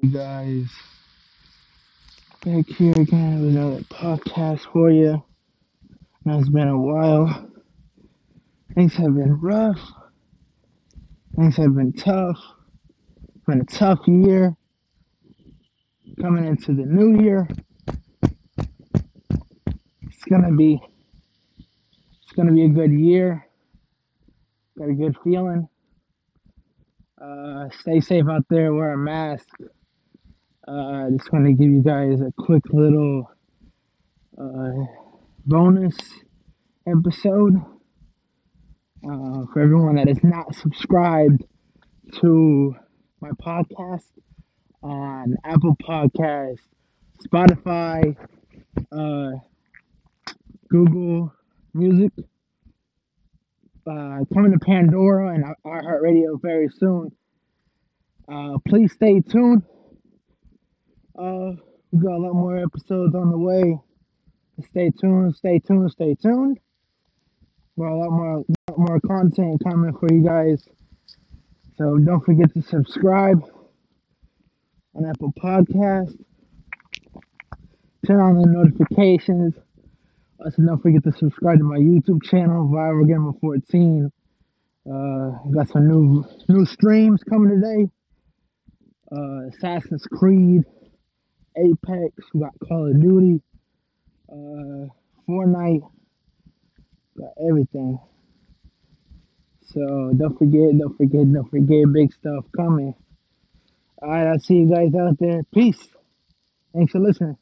Guys, back here again with another podcast for you. Now it's been a while. Things have been rough. Things have been tough. It's been a tough year. Coming into the new year, it's gonna be it's gonna be a good year. Got a good feeling. Uh, stay safe out there. Wear a mask. Uh, I just want to give you guys a quick little uh, bonus episode uh, for everyone that is not subscribed to my podcast on Apple Podcasts, Spotify, uh, Google Music, uh, coming to Pandora and iHeartRadio very soon. Uh, please stay tuned. Uh, we got a lot more episodes on the way. Stay tuned, stay tuned, stay tuned. Got a lot more, lot more content coming for you guys. So don't forget to subscribe on Apple Podcast. Turn on the notifications. Also, don't forget to subscribe to my YouTube channel, Viral Gamer 14. Uh, got some new new streams coming today. Uh, Assassin's Creed, Apex, we got Call of Duty, uh, Fortnite, got everything. So don't forget, don't forget, don't forget, big stuff coming. All right, I'll see you guys out there. Peace. Thanks for listening.